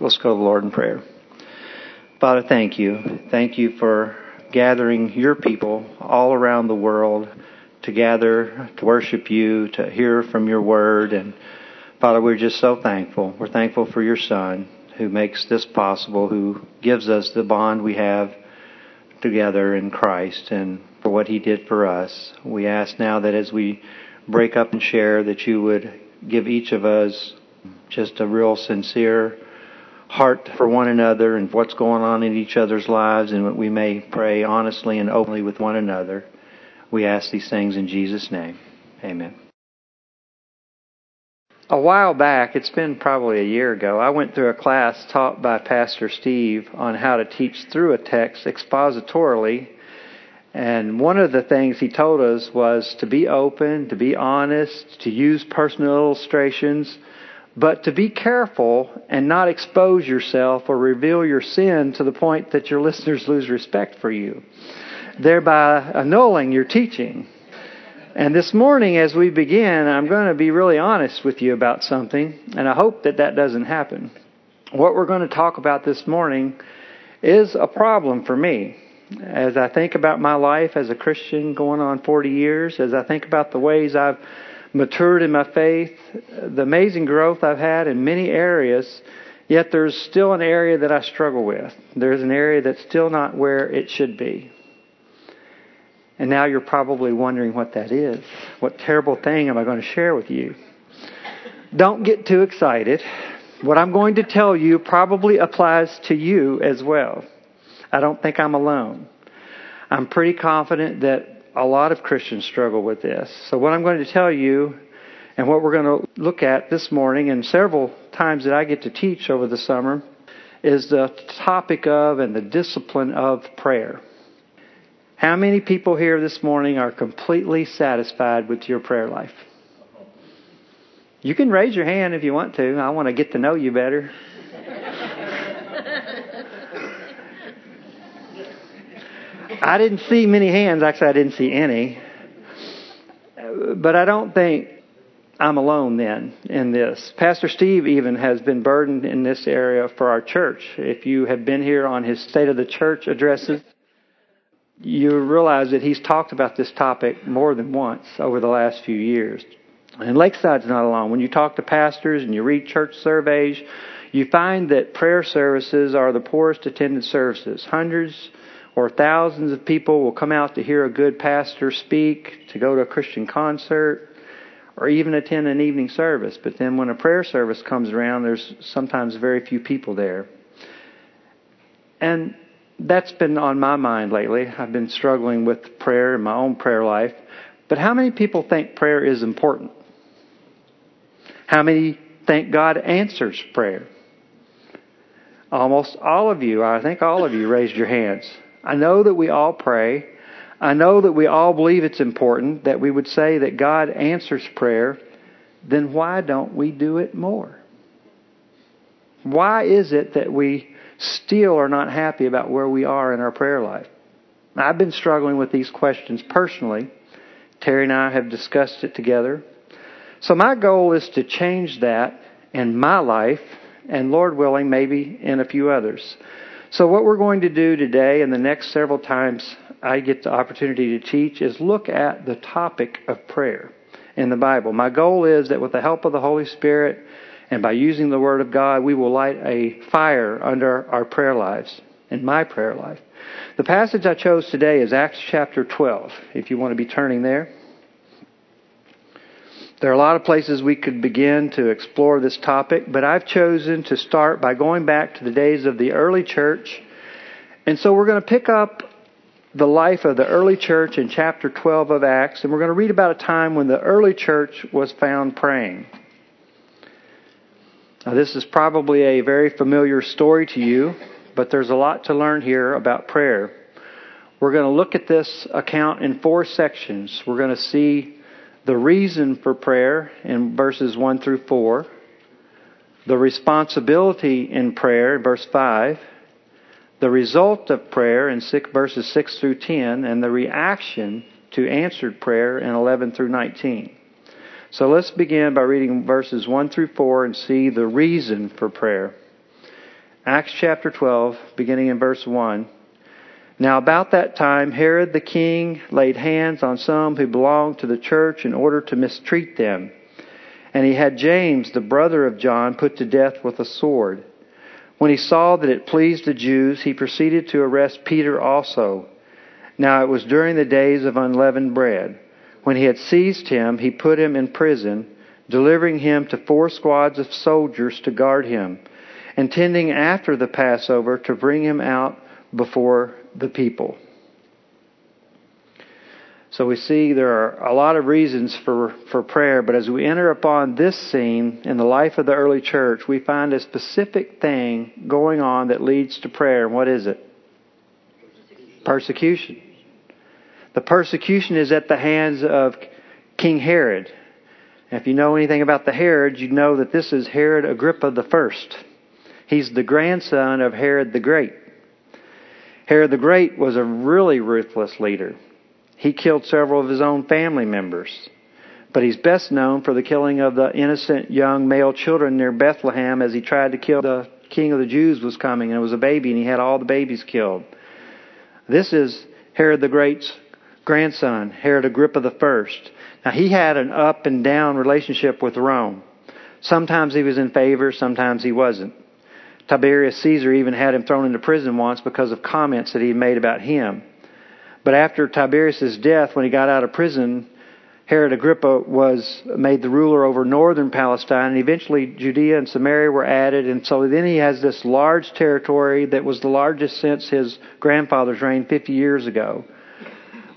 Let's go to the Lord in prayer. Father, thank you. Thank you for gathering your people all around the world to gather, to worship you, to hear from your word. And Father, we're just so thankful. We're thankful for your Son who makes this possible, who gives us the bond we have together in Christ and for what he did for us. We ask now that as we break up and share, that you would give each of us just a real sincere heart for one another and what's going on in each other's lives, and we may pray honestly and openly with one another. We ask these things in Jesus' name. Amen. A while back, it's been probably a year ago, I went through a class taught by Pastor Steve on how to teach through a text expositorily. And one of the things he told us was to be open, to be honest, to use personal illustrations but to be careful and not expose yourself or reveal your sin to the point that your listeners lose respect for you, thereby annulling your teaching. And this morning, as we begin, I'm going to be really honest with you about something, and I hope that that doesn't happen. What we're going to talk about this morning is a problem for me. As I think about my life as a Christian going on 40 years, as I think about the ways I've matured in my faith, the amazing growth I've had in many areas, yet there's still an area that I struggle with. There's an area that's still not where it should be. And now you're probably wondering what that is. What terrible thing am I going to share with you? Don't get too excited. What I'm going to tell you probably applies to you as well. I don't think I'm alone. I'm pretty confident that a lot of Christians struggle with this. So, what I'm going to tell you and what we're going to look at this morning and several times that I get to teach over the summer is the topic of and the discipline of prayer. How many people here this morning are completely satisfied with your prayer life? You can raise your hand if you want to. I want to get to know you better. I didn't see many hands. Actually, I didn't see any. But I don't think I'm alone then in this. Pastor Steve even has been burdened in this area for our church. If you have been here on his State of the Church addresses, you realize that he's talked about this topic more than once over the last few years. And Lakeside's not alone. When you talk to pastors and you read church surveys, you find that prayer services are the poorest attended services. Hundreds or thousands of people will come out to hear a good pastor speak, to go to a Christian concert, or even attend an evening service. But then when a prayer service comes around, there's sometimes very few people there. And that's been on my mind lately. I've been struggling with prayer in my own prayer life. But how many people think prayer is important? How many think God answers prayer? Almost all of you, I think all of you raised your hands. I know that we all pray. I know that we all believe it's important that we would say that God answers prayer. Then why don't we do it more? Why is it that we still are not happy about where we are in our prayer life? I've been struggling with these questions personally. Terry and I have discussed it together. So my goal is to change that in my life and Lord willing, maybe in a few others. So, what we're going to do today and the next several times I get the opportunity to teach is look at the topic of prayer in the Bible. My goal is that with the help of the Holy Spirit and by using the Word of God, we will light a fire under our prayer lives, in my prayer life. The passage I chose today is Acts chapter 12, if you want to be turning there. There are a lot of places we could begin to explore this topic, but I've chosen to start by going back to the days of the early church. And so we're going to pick up the life of the early church in chapter 12 of Acts, and we're going to read about a time when the early church was found praying. Now, this is probably a very familiar story to you, but there's a lot to learn here about prayer. We're going to look at this account in four sections. We're going to see the reason for prayer in verses 1 through 4, the responsibility in prayer in verse 5, the result of prayer in six, verses 6 through 10, and the reaction to answered prayer in 11 through 19. So let's begin by reading verses 1 through 4 and see the reason for prayer. Acts chapter 12, beginning in verse 1. Now, about that time, Herod the king laid hands on some who belonged to the church in order to mistreat them. And he had James, the brother of John, put to death with a sword. When he saw that it pleased the Jews, he proceeded to arrest Peter also. Now it was during the days of unleavened bread. When he had seized him, he put him in prison, delivering him to four squads of soldiers to guard him, intending after the Passover to bring him out before the people. So we see there are a lot of reasons for, for prayer, but as we enter upon this scene in the life of the early church, we find a specific thing going on that leads to prayer. And what is it? Persecution. The persecution is at the hands of King Herod. And if you know anything about the Herods, you know that this is Herod Agrippa the First. He's the grandson of Herod the Great. Herod the Great was a really ruthless leader. He killed several of his own family members. But he's best known for the killing of the innocent young male children near Bethlehem as he tried to kill the king of the Jews was coming and it was a baby and he had all the babies killed. This is Herod the Great's grandson, Herod Agrippa First. Now he had an up and down relationship with Rome. Sometimes he was in favor, sometimes he wasn't. Tiberius Caesar even had him thrown into prison once because of comments that he made about him. But after Tiberius' death, when he got out of prison, Herod Agrippa was made the ruler over northern Palestine, and eventually Judea and Samaria were added, and so then he has this large territory that was the largest since his grandfather's reign 50 years ago.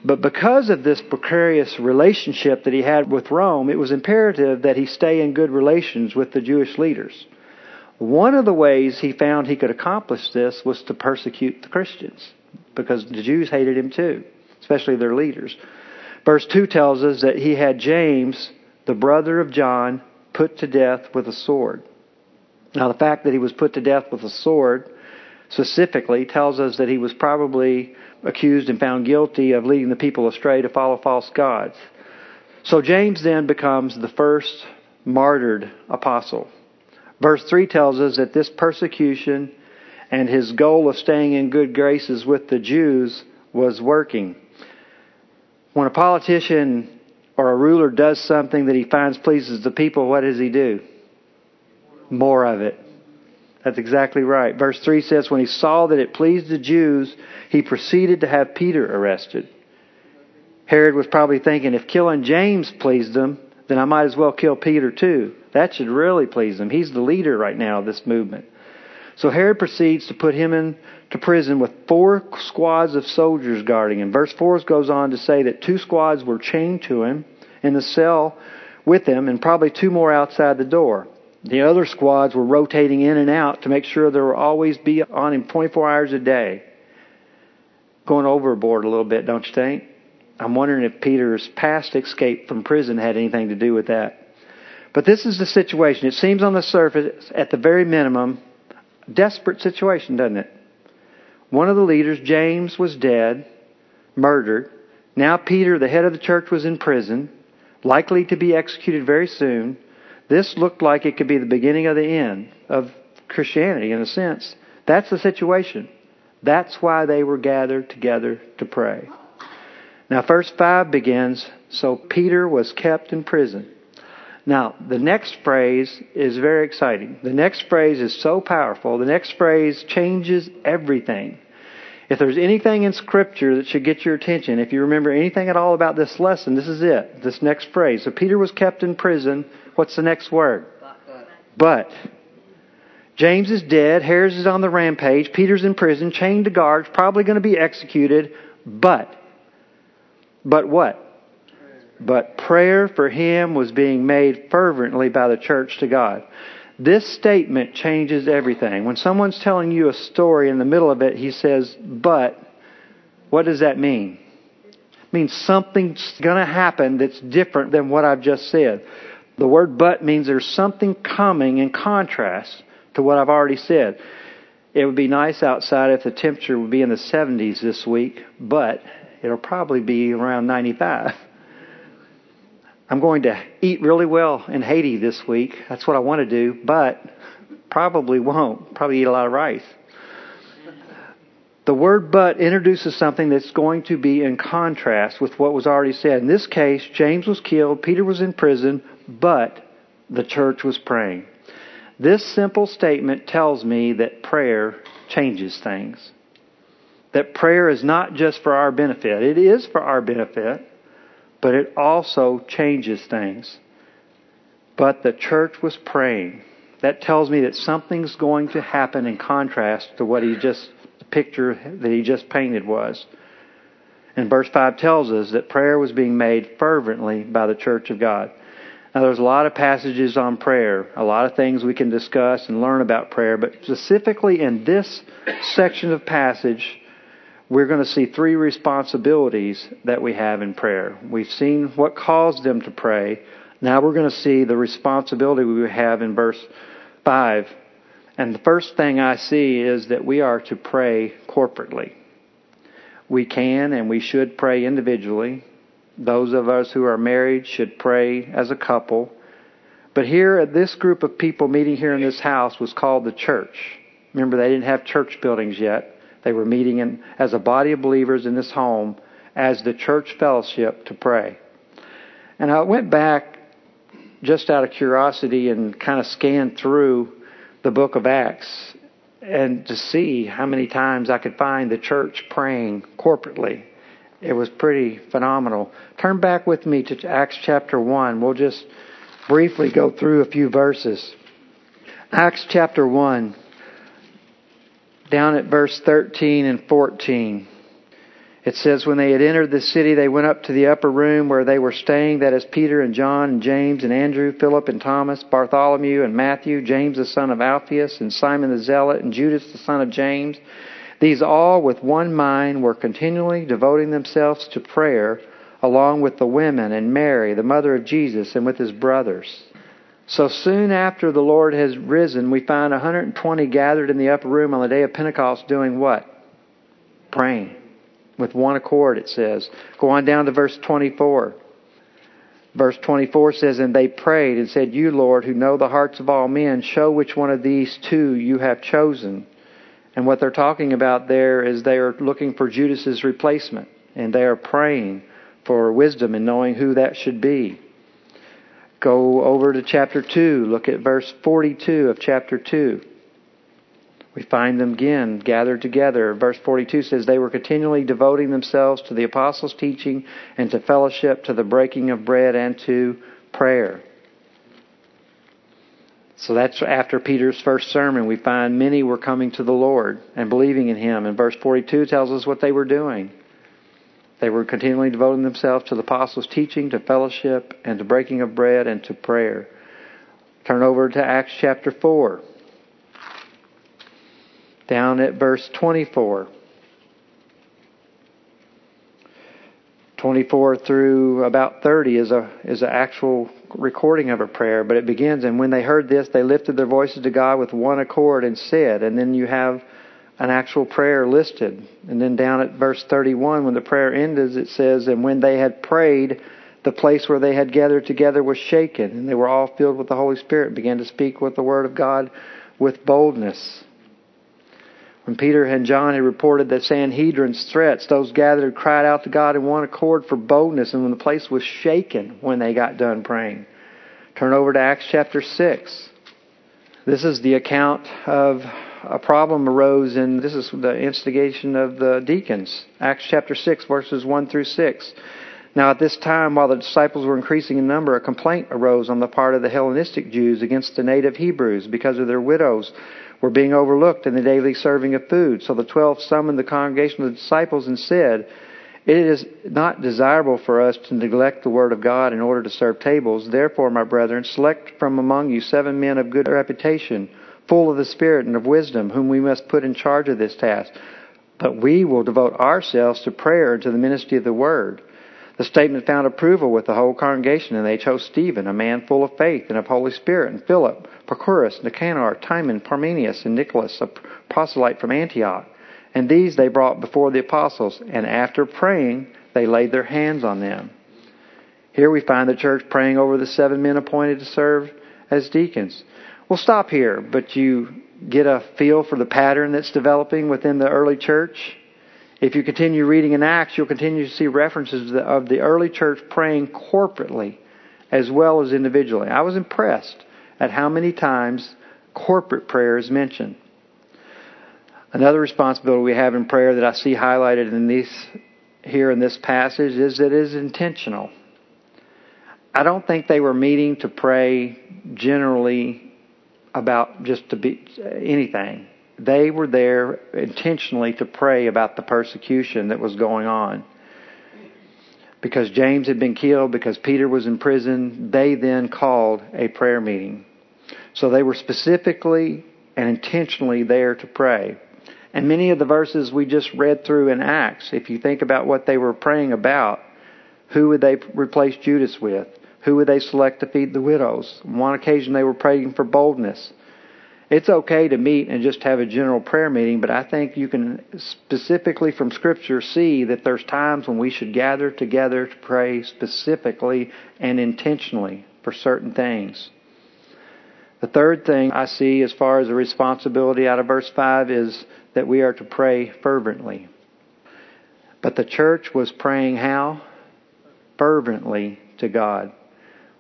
But because of this precarious relationship that he had with Rome, it was imperative that he stay in good relations with the Jewish leaders. One of the ways he found he could accomplish this was to persecute the Christians because the Jews hated him too, especially their leaders. Verse 2 tells us that he had James, the brother of John, put to death with a sword. Now, the fact that he was put to death with a sword specifically tells us that he was probably accused and found guilty of leading the people astray to follow false gods. So James then becomes the first martyred apostle. Verse 3 tells us that this persecution and his goal of staying in good graces with the Jews was working. When a politician or a ruler does something that he finds pleases the people, what does he do? More of it. That's exactly right. Verse 3 says, When he saw that it pleased the Jews, he proceeded to have Peter arrested. Herod was probably thinking, if killing James pleased them, then I might as well kill Peter too. That should really please him. He's the leader right now of this movement. So Herod proceeds to put him into prison with four squads of soldiers guarding him. Verse 4 goes on to say that two squads were chained to him in the cell with him, and probably two more outside the door. The other squads were rotating in and out to make sure there would always be on him 24 hours a day. Going overboard a little bit, don't you think? I'm wondering if Peter's past escape from prison had anything to do with that. But this is the situation. It seems on the surface, at the very minimum, Desperate situation, doesn't it? One of the leaders, James, was dead, murdered. Now Peter, the head of the church, was in prison, likely to be executed very soon. This looked like it could be the beginning of the end of Christianity, in a sense. That's the situation. That's why they were gathered together to pray. Now, verse 5 begins So Peter was kept in prison. Now, the next phrase is very exciting. The next phrase is so powerful. The next phrase changes everything. If there's anything in Scripture that should get your attention, if you remember anything at all about this lesson, this is it. This next phrase. So Peter was kept in prison. What's the next word? But. James is dead. Herod is on the rampage. Peter's in prison, chained to guards, probably going to be executed. But. But what? But prayer for him was being made fervently by the church to God. This statement changes everything. When someone's telling you a story in the middle of it, he says, but, what does that mean? It means something's going to happen that's different than what I've just said. The word but means there's something coming in contrast to what I've already said. It would be nice outside if the temperature would be in the 70s this week, but it'll probably be around 95. I'm going to eat really well in Haiti this week. That's what I want to do, but Probably won't. Probably eat a lot of rice. The word but introduces something that's going to be in contrast with what was already said. In this case, James was killed, Peter was in prison, but the church was praying. This simple statement tells me that prayer changes things. That prayer is not just for our benefit. It is for our benefit, but it also changes things. But the church was praying. That tells me that something's going to happen in contrast to what he just the picture that he just painted was. And verse 5 tells us that prayer was being made fervently by the church of God. Now, there's a lot of passages on prayer, a lot of things we can discuss and learn about prayer, but specifically in this section of passage, we're going to see three responsibilities that we have in prayer. We've seen what caused them to pray. Now we're going to see the responsibility we have in verse 5 and the first thing I see is that we are to pray corporately. We can and we should pray individually. Those of us who are married should pray as a couple. But here, this group of people meeting here in this house was called the church. Remember, they didn't have church buildings yet. They were meeting in, as a body of believers in this home as the church fellowship to pray. And I went back just out of curiosity and kind of scanned through the book of Acts and to see how many times I could find the church praying corporately. It was pretty phenomenal. Turn back with me to Acts chapter 1. We'll just briefly go through a few verses. Acts chapter 1, down at verse 13 and 14. It says, When they had entered the city, they went up to the upper room where they were staying, that is Peter and John and James and Andrew, Philip and Thomas, Bartholomew and Matthew, James the son of Alphaeus, and Simon the Zealot, and Judas the son of James. These all, with one mind, were continually devoting themselves to prayer, along with the women and Mary, the mother of Jesus, and with his brothers. So soon after the Lord has risen, we find 120 gathered in the upper room on the day of Pentecost doing what? Praying with one accord, it says. Go on down to verse 24. Verse 24 says, And they prayed and said, You, Lord, who know the hearts of all men, show which one of these two you have chosen. And what they're talking about there is they are looking for Judas's replacement, and they are praying for wisdom in knowing who that should be. Go over to chapter 2, look at verse 42 of chapter 2 we find them again gathered together. Verse 42 says, They were continually devoting themselves to the apostles' teaching and to fellowship, to the breaking of bread, and to prayer. So that's after Peter's first sermon. We find many were coming to the Lord and believing in Him. And verse 42 tells us what they were doing. They were continually devoting themselves to the apostles' teaching, to fellowship, and to breaking of bread, and to prayer. Turn over to Acts chapter 4 down at verse 24. 24 through about 30 is a is an actual recording of a prayer, but it begins and when they heard this they lifted their voices to God with one accord and said, and then you have an actual prayer listed. And then down at verse 31 when the prayer ends it says, and when they had prayed the place where they had gathered together was shaken, and they were all filled with the Holy Spirit, and began to speak with the word of God with boldness. When Peter and John had reported the Sanhedrin's threats, those gathered cried out to God in one accord for boldness, and when the place was shaken when they got done praying. Turn over to Acts chapter 6. This is the account of a problem arose, and this is the instigation of the deacons. Acts chapter 6, verses 1 through 6. Now, at this time, while the disciples were increasing in number, a complaint arose on the part of the Hellenistic Jews against the native Hebrews because of their widows were being overlooked in the daily serving of food. So the twelve summoned the congregation of the disciples and said, It is not desirable for us to neglect the word of God in order to serve tables. Therefore, my brethren, select from among you seven men of good reputation, full of the Spirit and of wisdom, whom we must put in charge of this task. But we will devote ourselves to prayer and to the ministry of the word. The statement found approval with the whole congregation, and they chose Stephen, a man full of faith and of Holy Spirit, and Philip, Prochorus, Nicanor, Timon, Parmenas, and Nicholas, a proselyte from Antioch. And these they brought before the apostles, and after praying, they laid their hands on them. Here we find the church praying over the seven men appointed to serve as deacons. We'll stop here, but you get a feel for the pattern that's developing within the early church. If you continue reading in Acts, you'll continue to see references of the early church praying corporately as well as individually. I was impressed at how many times corporate prayer is mentioned. Another responsibility we have in prayer that I see highlighted in these here in this passage is that it is intentional. I don't think they were meeting to pray generally about just to be anything. They were there intentionally to pray about the persecution that was going on. Because James had been killed, because Peter was in prison, they then called a prayer meeting. So they were specifically and intentionally there to pray. And many of the verses we just read through in Acts, if you think about what they were praying about, who would they replace Judas with? Who would they select to feed the widows? On one occasion they were praying for boldness. It's okay to meet and just have a general prayer meeting, but I think you can specifically from Scripture see that there's times when we should gather together to pray specifically and intentionally for certain things. The third thing I see as far as a responsibility out of verse 5 is that we are to pray fervently. But the church was praying how? Fervently to God.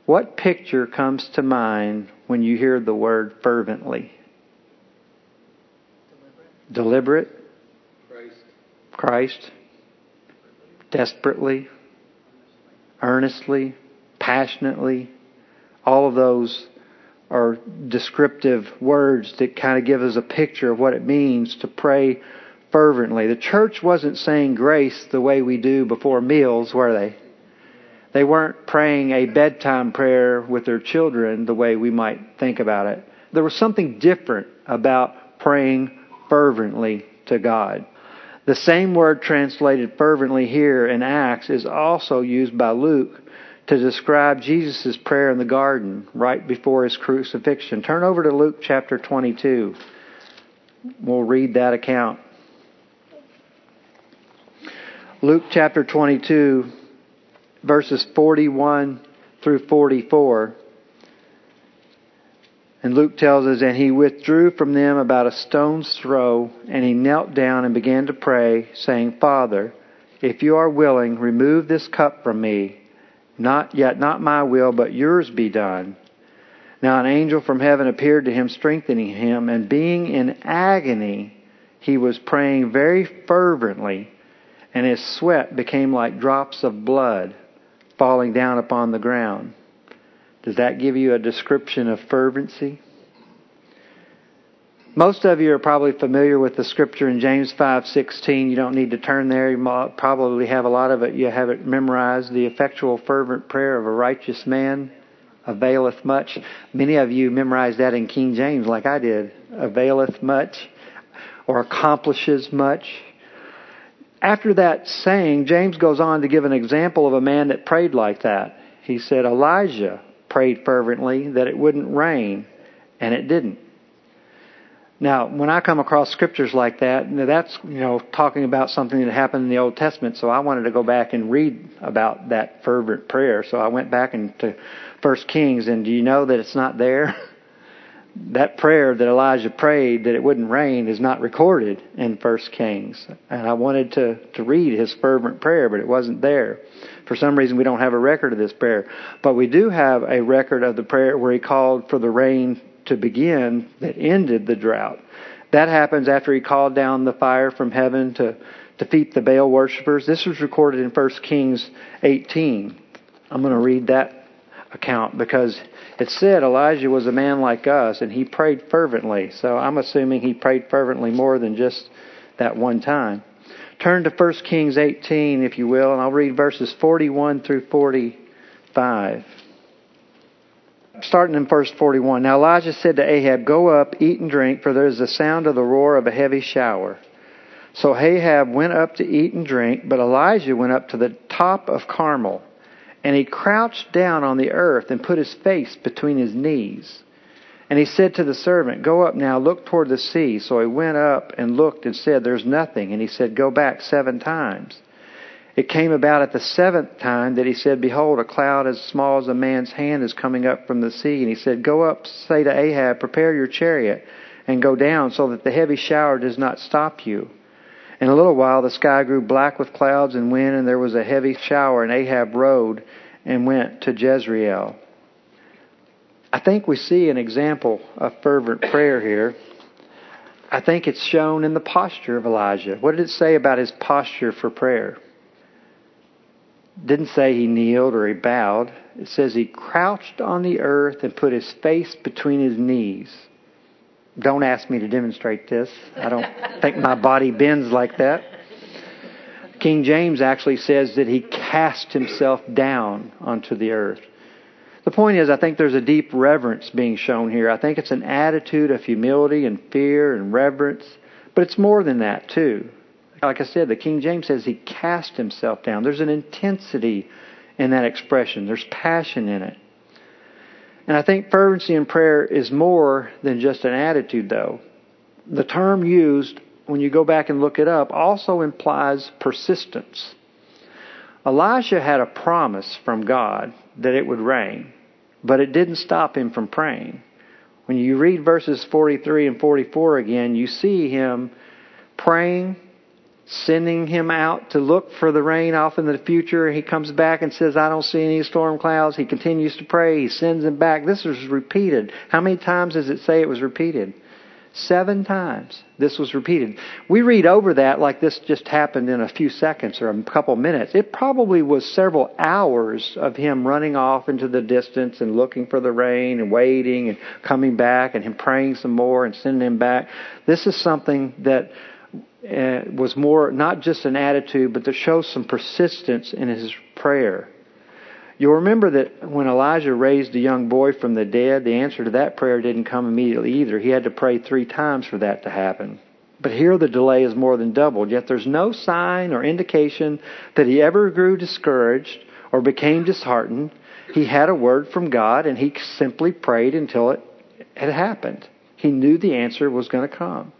What picture comes to mind when you hear the word fervently? Deliberate. Christ. Christ. Desperately. Earnestly. Passionately. All of those are descriptive words that kind of give us a picture of what it means to pray fervently. The church wasn't saying grace the way we do before meals, were they? They weren't praying a bedtime prayer with their children the way we might think about it. There was something different about praying fervently to God. The same word translated fervently here in Acts is also used by Luke to describe Jesus' prayer in the garden right before his crucifixion. Turn over to Luke chapter 22. We'll read that account. Luke chapter 22, verses 41 through 44. And Luke tells us, And he withdrew from them about a stone's throw, and he knelt down and began to pray, saying, Father, if you are willing, remove this cup from me. Not yet not my will, but yours be done. Now an angel from heaven appeared to him, strengthening him, and being in agony, he was praying very fervently, and his sweat became like drops of blood falling down upon the ground. Does that give you a description of fervency? Most of you are probably familiar with the scripture in James 5:16. You don't need to turn there. You probably have a lot of it. You have it memorized. The effectual fervent prayer of a righteous man availeth much. Many of you memorized that in King James like I did. Availeth much or accomplishes much. After that saying, James goes on to give an example of a man that prayed like that. He said Elijah prayed fervently that it wouldn't rain, and it didn't. Now, when I come across scriptures like that, that's you know talking about something that happened in the Old Testament. So I wanted to go back and read about that fervent prayer. So I went back into First Kings, and do you know that it's not there? that prayer that Elijah prayed that it wouldn't rain is not recorded in First Kings. And I wanted to to read his fervent prayer, but it wasn't there. For some reason, we don't have a record of this prayer, but we do have a record of the prayer where he called for the rain to begin that ended the drought. That happens after he called down the fire from heaven to defeat the Baal worshippers. This was recorded in 1 Kings 18. I'm going to read that account because it said Elijah was a man like us and he prayed fervently. So I'm assuming he prayed fervently more than just that one time. Turn to 1 Kings 18, if you will, and I'll read verses 41 through 45 starting in verse 41. Now Elijah said to Ahab, Go up, eat and drink, for there is the sound of the roar of a heavy shower. So Ahab went up to eat and drink, but Elijah went up to the top of Carmel, and he crouched down on the earth and put his face between his knees. And he said to the servant, Go up now, look toward the sea. So he went up and looked and said, There's nothing. And he said, Go back seven times. It came about at the seventh time that he said, Behold, a cloud as small as a man's hand is coming up from the sea. And he said, Go up, say to Ahab, Prepare your chariot, and go down, so that the heavy shower does not stop you. In a little while the sky grew black with clouds and wind, and there was a heavy shower, and Ahab rode and went to Jezreel. I think we see an example of fervent prayer here. I think it's shown in the posture of Elijah. What did it say about his posture for prayer? didn't say he kneeled or he bowed. It says he crouched on the earth and put his face between his knees. Don't ask me to demonstrate this. I don't think my body bends like that. King James actually says that he cast himself down onto the earth. The point is, I think there's a deep reverence being shown here. I think it's an attitude of humility and fear and reverence, but it's more than that, too. Like I said, the King James says he cast himself down. There's an intensity in that expression, there's passion in it. And I think fervency in prayer is more than just an attitude, though. The term used, when you go back and look it up, also implies persistence. Elisha had a promise from God that it would rain, but it didn't stop him from praying. When you read verses 43 and 44 again, you see him praying sending him out to look for the rain off in the future. He comes back and says, I don't see any storm clouds. He continues to pray. He sends him back. This was repeated. How many times does it say it was repeated? Seven times this was repeated. We read over that like this just happened in a few seconds or a couple minutes. It probably was several hours of him running off into the distance and looking for the rain and waiting and coming back and him praying some more and sending him back. This is something that uh, was more not just an attitude, but to show some persistence in his prayer. You'll remember that when Elijah raised a young boy from the dead, the answer to that prayer didn't come immediately either. He had to pray three times for that to happen. But here the delay is more than doubled. Yet there's no sign or indication that he ever grew discouraged or became disheartened. He had a word from God and he simply prayed until it had happened. He knew the answer was going to come.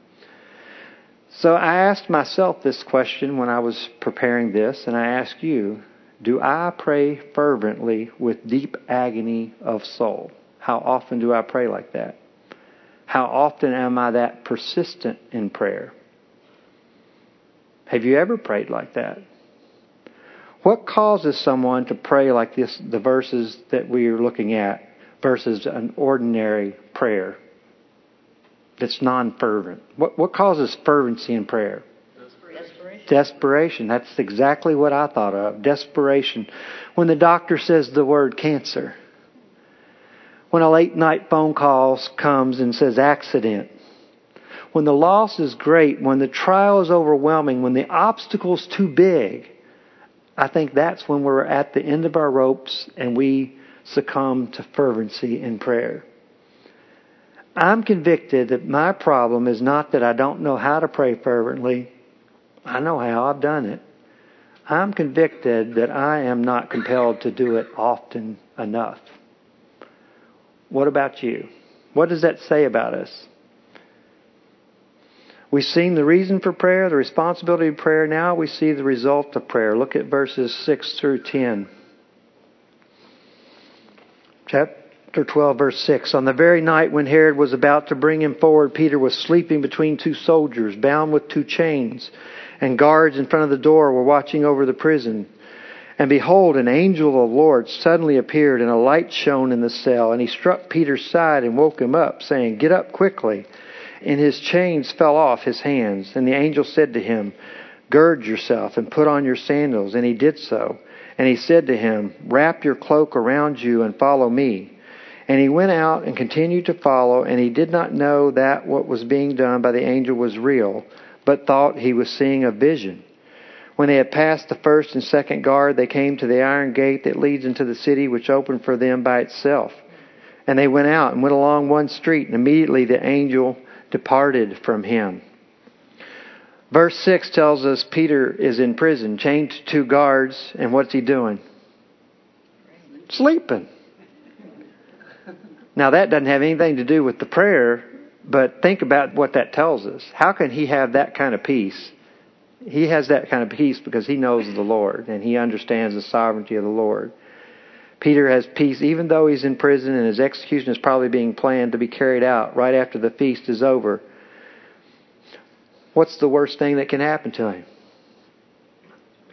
So I asked myself this question when I was preparing this, and I ask you Do I pray fervently with deep agony of soul? How often do I pray like that? How often am I that persistent in prayer? Have you ever prayed like that? What causes someone to pray like this, the verses that we are looking at, versus an ordinary prayer? That's non fervent? What, what causes fervency in prayer? Desperation. Desperation. That's exactly what I thought of. Desperation. When the doctor says the word cancer. When a late night phone call comes and says accident. When the loss is great, when the trial is overwhelming, when the obstacle's too big, I think that's when we're at the end of our ropes and we succumb to fervency in prayer. I'm convicted that my problem is not that I don't know how to pray fervently. I know how, I've done it. I'm convicted that I am not compelled to do it often enough. What about you? What does that say about us? We've seen the reason for prayer, the responsibility of prayer. Now we see the result of prayer. Look at verses 6 through 10. Chapter chapter 12, verse 6. On the very night when Herod was about to bring him forward, Peter was sleeping between two soldiers, bound with two chains, and guards in front of the door were watching over the prison. And behold, an angel of the Lord suddenly appeared, and a light shone in the cell. And he struck Peter's side and woke him up, saying, Get up quickly. And his chains fell off his hands. And the angel said to him, Gird yourself and put on your sandals. And he did so. And he said to him, Wrap your cloak around you and follow me. And he went out and continued to follow, and he did not know that what was being done by the angel was real, but thought he was seeing a vision. When they had passed the first and second guard, they came to the iron gate that leads into the city, which opened for them by itself. And they went out and went along one street, and immediately the angel departed from him. Verse 6 tells us Peter is in prison, chained to two guards, and what's he doing? Sleeping. Now, that doesn't have anything to do with the prayer, but think about what that tells us. How can he have that kind of peace He has that kind of peace because he knows the Lord and he understands the sovereignty of the Lord. Peter has peace even though he's in prison and his execution is probably being planned to be carried out right after the feast is over. What's the worst thing that can happen to him?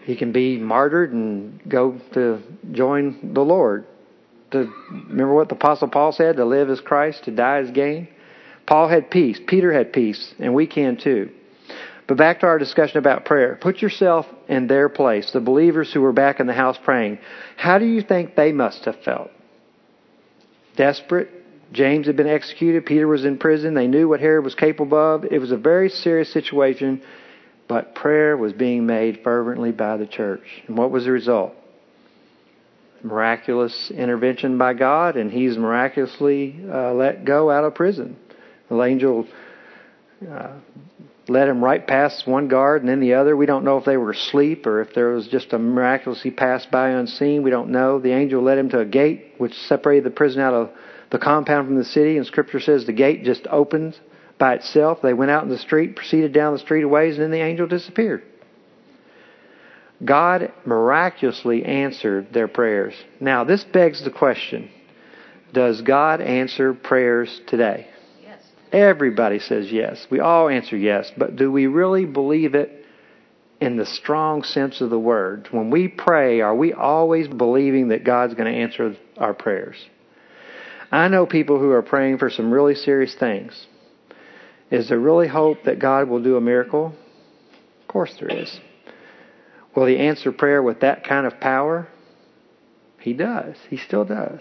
He can be martyred and go to join the Lord. To remember what the apostle Paul said, to live as Christ, to die as gain. Paul had peace, Peter had peace, and we can too. But back to our discussion about prayer. Put yourself in their place, the believers who were back in the house praying. How do you think they must have felt? Desperate. James had been executed. Peter was in prison. They knew what Herod was capable of. It was a very serious situation, but prayer was being made fervently by the church. And what was the result? Miraculous intervention by God, and he's miraculously uh, let go out of prison. The angel uh, led him right past one guard and then the other. We don't know if they were asleep or if there was just a miraculously passed by unseen. We don't know. The angel led him to a gate which separated the prison out of the compound from the city, and Scripture says the gate just opened by itself. They went out in the street, proceeded down the street a ways, and then the angel disappeared. God miraculously answered their prayers. Now, this begs the question Does God answer prayers today? Yes. Everybody says yes. We all answer yes. But do we really believe it in the strong sense of the word? When we pray, are we always believing that God's going to answer our prayers? I know people who are praying for some really serious things. Is there really hope that God will do a miracle? Of course there is. Will He answer prayer with that kind of power? He does. He still does.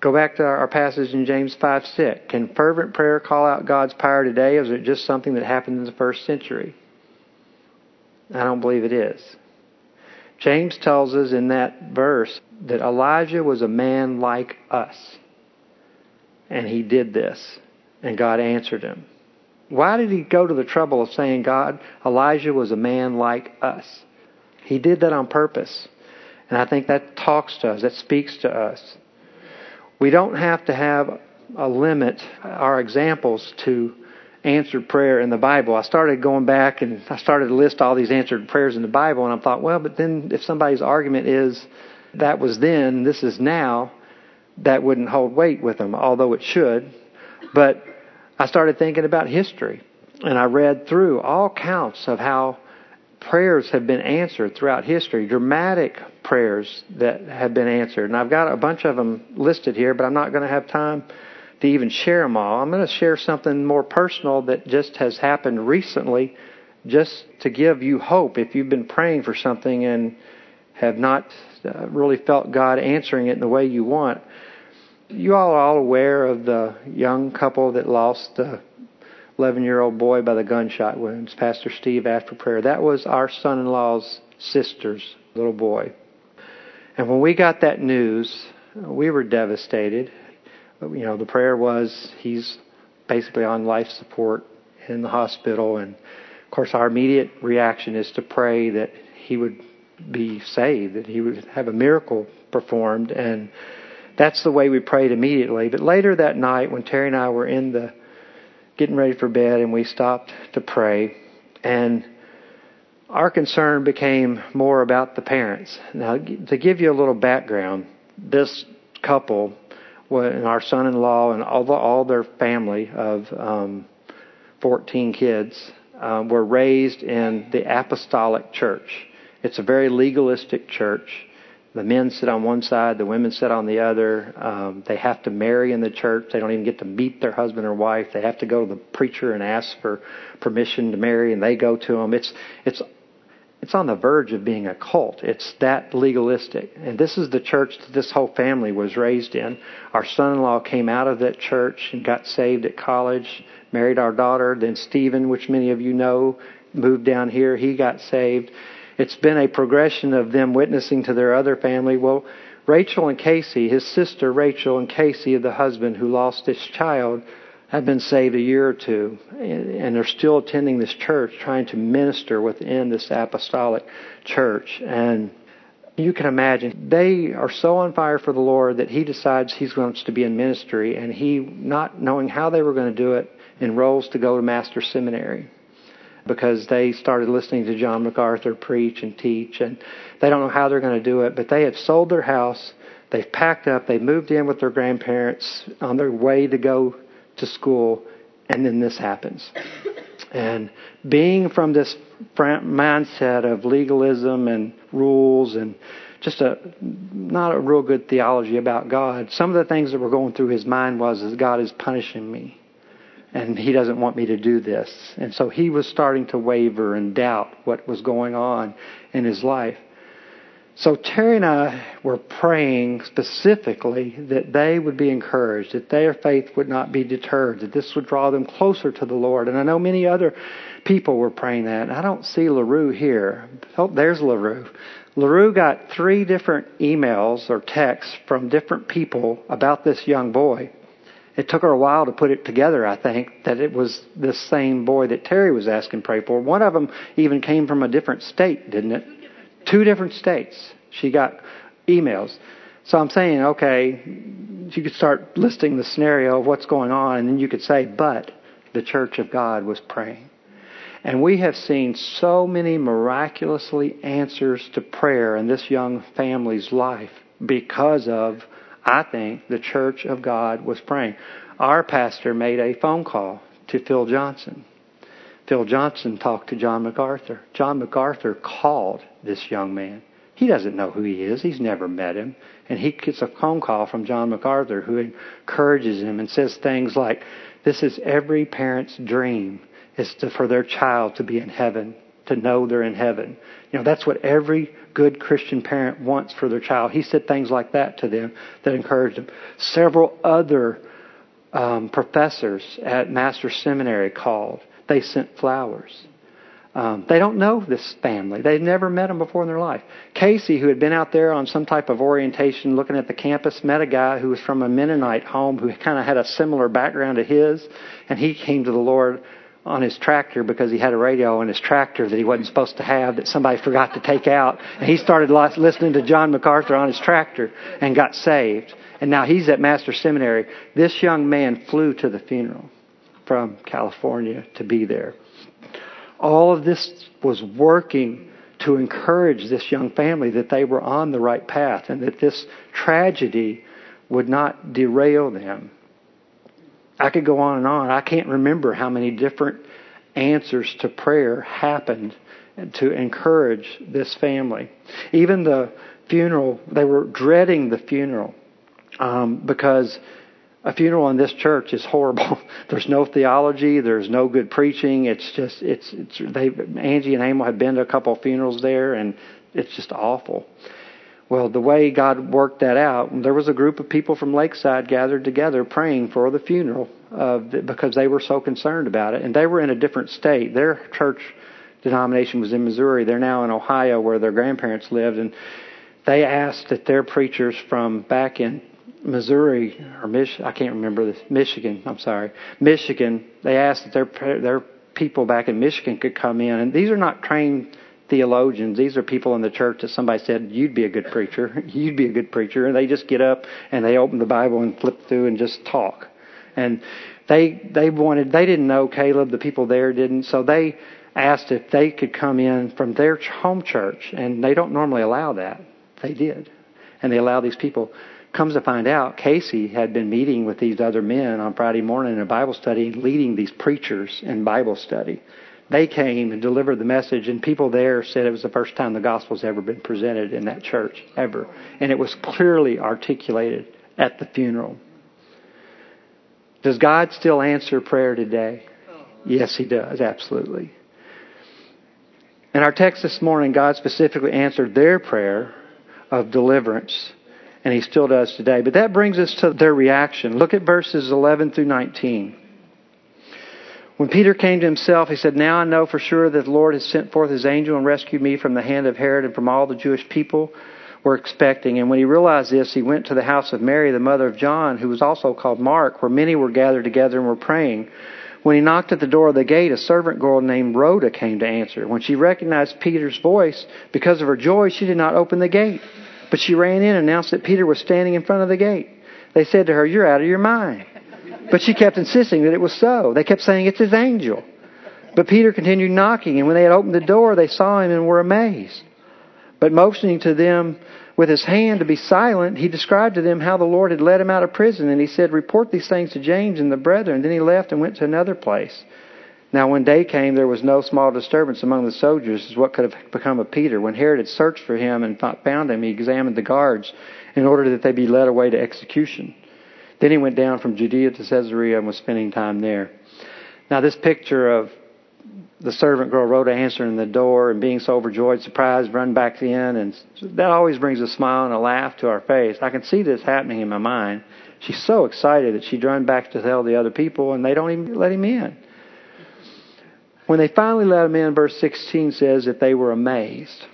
Go back to our passage in James 5 6. Can fervent prayer call out God's power today, or is it just something that happened in the first century? I don't believe it is. James tells us in that verse that Elijah was a man like us. And he did this, and God answered him. Why did he go to the trouble of saying, God, Elijah was a man like us? He did that on purpose. And I think that talks to us, that speaks to us. We don't have to have a limit, our examples to answered prayer in the Bible. I started going back and I started to list all these answered prayers in the Bible, and I thought, well, but then if somebody's argument is that was then, this is now, that wouldn't hold weight with them, although it should. But I started thinking about history, and I read through all counts of how prayers have been answered throughout history, dramatic prayers that have been answered. And I've got a bunch of them listed here, but I'm not going to have time to even share them all. I'm going to share something more personal that just has happened recently, just to give you hope. If you've been praying for something and have not uh, really felt God answering it in the way you want, you all are all aware of the young couple that lost the 11 year old boy by the gunshot wounds, Pastor Steve after prayer. That was our son in law's sister's little boy. And when we got that news, we were devastated. You know, the prayer was he's basically on life support in the hospital. And of course, our immediate reaction is to pray that he would be saved, that he would have a miracle performed. And that's the way we prayed immediately. But later that night, when Terry and I were in the getting ready for bed, and we stopped to pray. And our concern became more about the parents. Now, to give you a little background, this couple, and our son-in-law, and all, the, all their family of um, 14 kids, um, were raised in the Apostolic Church. It's a very legalistic church. The men sit on one side, the women sit on the other. Um, they have to marry in the church. They don't even get to meet their husband or wife. They have to go to the preacher and ask for permission to marry, and they go to him. It's it's it's on the verge of being a cult. It's that legalistic. And this is the church that this whole family was raised in. Our son-in-law came out of that church and got saved at college, married our daughter. Then Stephen, which many of you know, moved down here. He got saved it's been a progression of them witnessing to their other family. Well, Rachel and Casey, his sister Rachel and Casey, of the husband who lost his child, have been saved a year or two, and they're still attending this church, trying to minister within this apostolic church. And you can imagine they are so on fire for the Lord that he decides he wants to be in ministry, and he, not knowing how they were going to do it, enrolls to go to master seminary. Because they started listening to John MacArthur preach and teach, and they don't know how they're going to do it, but they have sold their house. They've packed up. They've moved in with their grandparents on their way to go to school, and then this happens. And being from this mindset of legalism and rules and just a not a real good theology about God. Some of the things that were going through his mind was is God is punishing me and he doesn't want me to do this. And so he was starting to waver and doubt what was going on in his life. So Terry and I were praying specifically that they would be encouraged, that their faith would not be deterred, that this would draw them closer to the Lord. And I know many other people were praying that. I don't see LaRue here. Oh, there's LaRue. LaRue got three different emails or texts from different people about this young boy. It took her a while to put it together, I think, that it was this same boy that Terry was asking pray for. One of them even came from a different state, didn't it? Two different states. She got emails. So I'm saying, okay, you could start listing the scenario of what's going on, and then you could say, but the church of God was praying. And we have seen so many miraculously answers to prayer in this young family's life because of I think the church of God was praying. Our pastor made a phone call to Phil Johnson. Phil Johnson talked to John MacArthur. John MacArthur called this young man. He doesn't know who he is. He's never met him. And he gets a phone call from John MacArthur who encourages him and says things like, This is every parent's dream is to, for their child to be in heaven, to know they're in heaven. You know, that's what every good Christian parent wants for their child. He said things like that to them that encouraged them. Several other um, professors at Master Seminary called. They sent flowers. Um, they don't know this family. They've never met them before in their life. Casey, who had been out there on some type of orientation looking at the campus, met a guy who was from a Mennonite home who kind of had a similar background to his, and he came to the Lord on his tractor because he had a radio on his tractor that he wasn't supposed to have that somebody forgot to take out. And he started listening to John MacArthur on his tractor and got saved. And now he's at Master Seminary. This young man flew to the funeral from California to be there. All of this was working to encourage this young family that they were on the right path and that this tragedy would not derail them I could go on and on. I can't remember how many different answers to prayer happened to encourage this family. Even the funeral, they were dreading the funeral um, because a funeral in this church is horrible. there's no theology. There's no good preaching. It's just it's it's they Angie and Emil had been to a couple of funerals there, and it's just awful. Well, the way God worked that out, there was a group of people from Lakeside gathered together praying for the funeral uh, because they were so concerned about it. And they were in a different state. Their church denomination was in Missouri. They're now in Ohio where their grandparents lived. And they asked that their preachers from back in Missouri or Mich- I can't remember this Michigan. I'm sorry, Michigan. They asked that their their people back in Michigan could come in, and these are not trained theologians. These are people in the church that somebody said, You'd be a good preacher. You'd be a good preacher. And they just get up and they open the Bible and flip through and just talk. And they they wanted they didn't know Caleb, the people there didn't, so they asked if they could come in from their home church and they don't normally allow that. They did. And they allowed these people comes to find out Casey had been meeting with these other men on Friday morning in a Bible study, leading these preachers in Bible study they came and delivered the message, and people there said it was the first time the gospel's ever been presented in that church, ever. And it was clearly articulated at the funeral. Does God still answer prayer today? Yes, He does, absolutely. In our text this morning, God specifically answered their prayer of deliverance, and He still does today. But that brings us to their reaction. Look at verses 11 through 19. When Peter came to himself, he said, Now I know for sure that the Lord has sent forth his angel and rescued me from the hand of Herod and from all the Jewish people were expecting. And when he realized this, he went to the house of Mary, the mother of John, who was also called Mark, where many were gathered together and were praying. When he knocked at the door of the gate, a servant girl named Rhoda came to answer. When she recognized Peter's voice, because of her joy, she did not open the gate. But she ran in and announced that Peter was standing in front of the gate. They said to her, You're out of your mind. But she kept insisting that it was so. They kept saying, It's his angel. But Peter continued knocking, and when they had opened the door, they saw him and were amazed. But motioning to them with his hand to be silent, he described to them how the Lord had led him out of prison, and he said, Report these things to James and the brethren. Then he left and went to another place. Now, when day came, there was no small disturbance among the soldiers as what could have become of Peter. When Herod had searched for him and not found him, he examined the guards in order that they be led away to execution. Then he went down from Judea to Caesarea and was spending time there. Now, this picture of the servant girl Rhoda answering the door and being so overjoyed, surprised, run back in, and that always brings a smile and a laugh to our face. I can see this happening in my mind. She's so excited that she'd run back to tell the other people, and they don't even let him in. When they finally let him in, verse 16 says that they were amazed.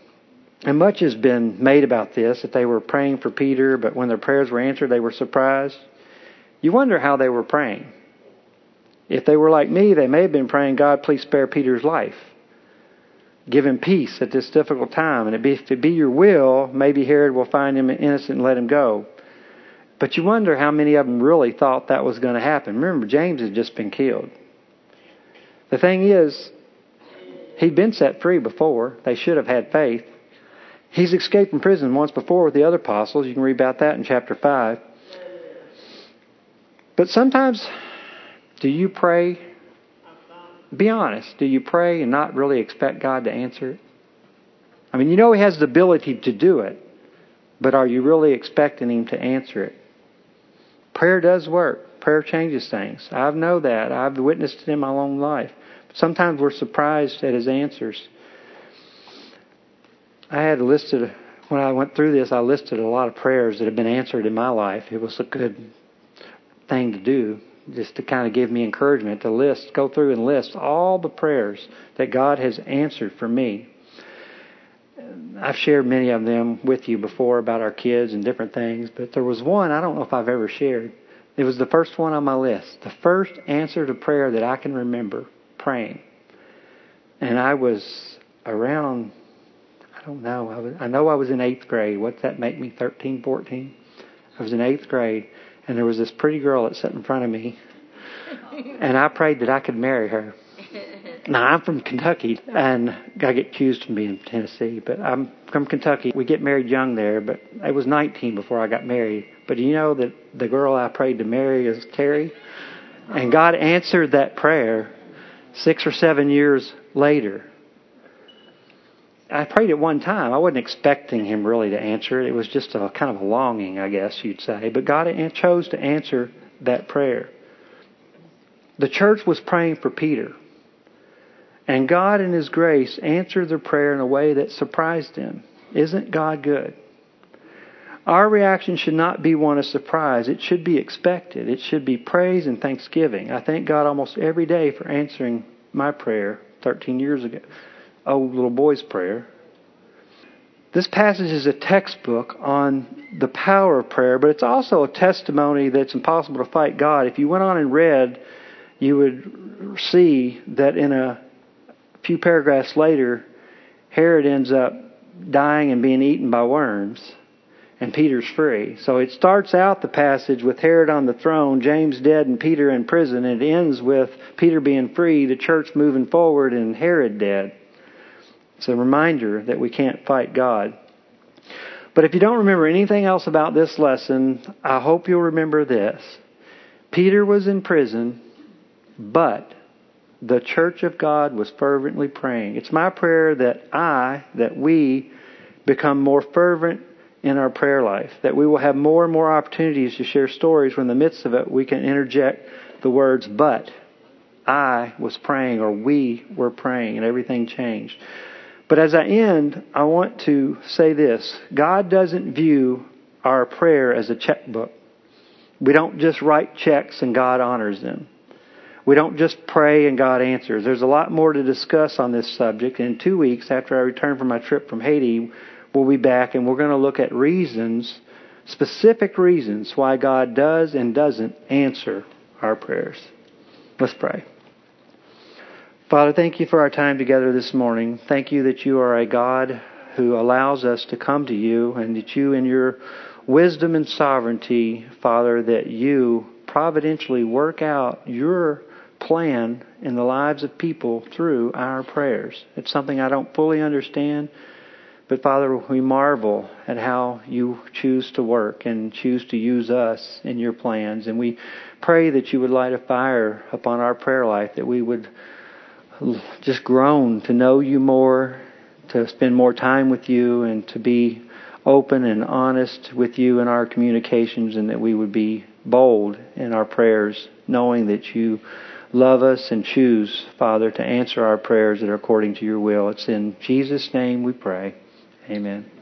And much has been made about this, that they were praying for Peter, but when their prayers were answered, they were surprised. You wonder how they were praying. If they were like me, they may have been praying, God, please spare Peter's life. Give him peace at this difficult time. And if it be your will, maybe Herod will find him innocent and let him go. But you wonder how many of them really thought that was going to happen. Remember, James had just been killed. The thing is, he'd been set free before. They should have had faith. He's escaped from prison once before with the other apostles. You can read about that in chapter 5. But sometimes, do you pray? Be honest. Do you pray and not really expect God to answer it? I mean, you know He has the ability to do it, but are you really expecting Him to answer it? Prayer does work. Prayer changes things. I know that. I've witnessed it in my own life. Sometimes we're surprised at his answers. I had listed, when I went through this, I listed a lot of prayers that have been answered in my life. It was a good thing to do, just to kind of give me encouragement to list, go through and list all the prayers that God has answered for me. I've shared many of them with you before about our kids and different things, but there was one I don't know if I've ever shared. It was the first one on my list. The first answer to prayer that I can remember praying. And I was around, I don't know, I, was, I know I was in eighth grade. What's that make me, 13, 14? I was in eighth grade, and there was this pretty girl that sat in front of me, and I prayed that I could marry her. Now I'm from Kentucky, and I get accused of being from Tennessee, but I'm from Kentucky. We get married young there, but I was 19 before I got married. But you know that the girl I prayed to marry is Terry, and God answered that prayer six or seven years later. I prayed it one time. I wasn't expecting him really to answer it. It was just a kind of a longing, I guess you'd say. But God chose to answer that prayer. The church was praying for Peter. And God, in His grace, answered their prayer in a way that surprised them. Isn't God good? Our reaction should not be one of surprise. It should be expected. It should be praise and thanksgiving. I thank God almost every day for answering my prayer 13 years ago. Oh, little boy's prayer. This passage is a textbook on the power of prayer, but it's also a testimony that it's impossible to fight God. If you went on and read, you would see that in a few paragraphs later, Herod ends up dying and being eaten by worms and Peter's free. So it starts out the passage with Herod on the throne, James dead, and Peter in prison, and it ends with Peter being free, the church moving forward, and Herod dead. It's a reminder that we can't fight God. But if you don't remember anything else about this lesson, I hope you'll remember this. Peter was in prison, but the church of God was fervently praying. It's my prayer that I, that we, become more fervent in our prayer life, that we will have more and more opportunities to share stories where in the midst of it we can interject the words, but I was praying or we were praying and everything changed. But as I end, I want to say this God doesn't view our prayer as a checkbook. We don't just write checks and God honors them. We don't just pray and God answers. There's a lot more to discuss on this subject. In two weeks, after I return from my trip from Haiti, we'll be back and we're going to look at reasons, specific reasons why God does and doesn't answer our prayers. Let's pray. Father, thank you for our time together this morning. Thank you that you are a God who allows us to come to you and that you, in your wisdom and sovereignty, Father, that you providentially work out your plan in the lives of people through our prayers. It's something I don't fully understand, but Father, we marvel at how you choose to work and choose to use us in your plans. And we pray that you would light a fire upon our prayer life, that we would just grown to know you more, to spend more time with you, and to be open and honest with you in our communications, and that we would be bold in our prayers, knowing that you love us and choose, Father, to answer our prayers that are according to your will. It's in Jesus' name we pray. Amen.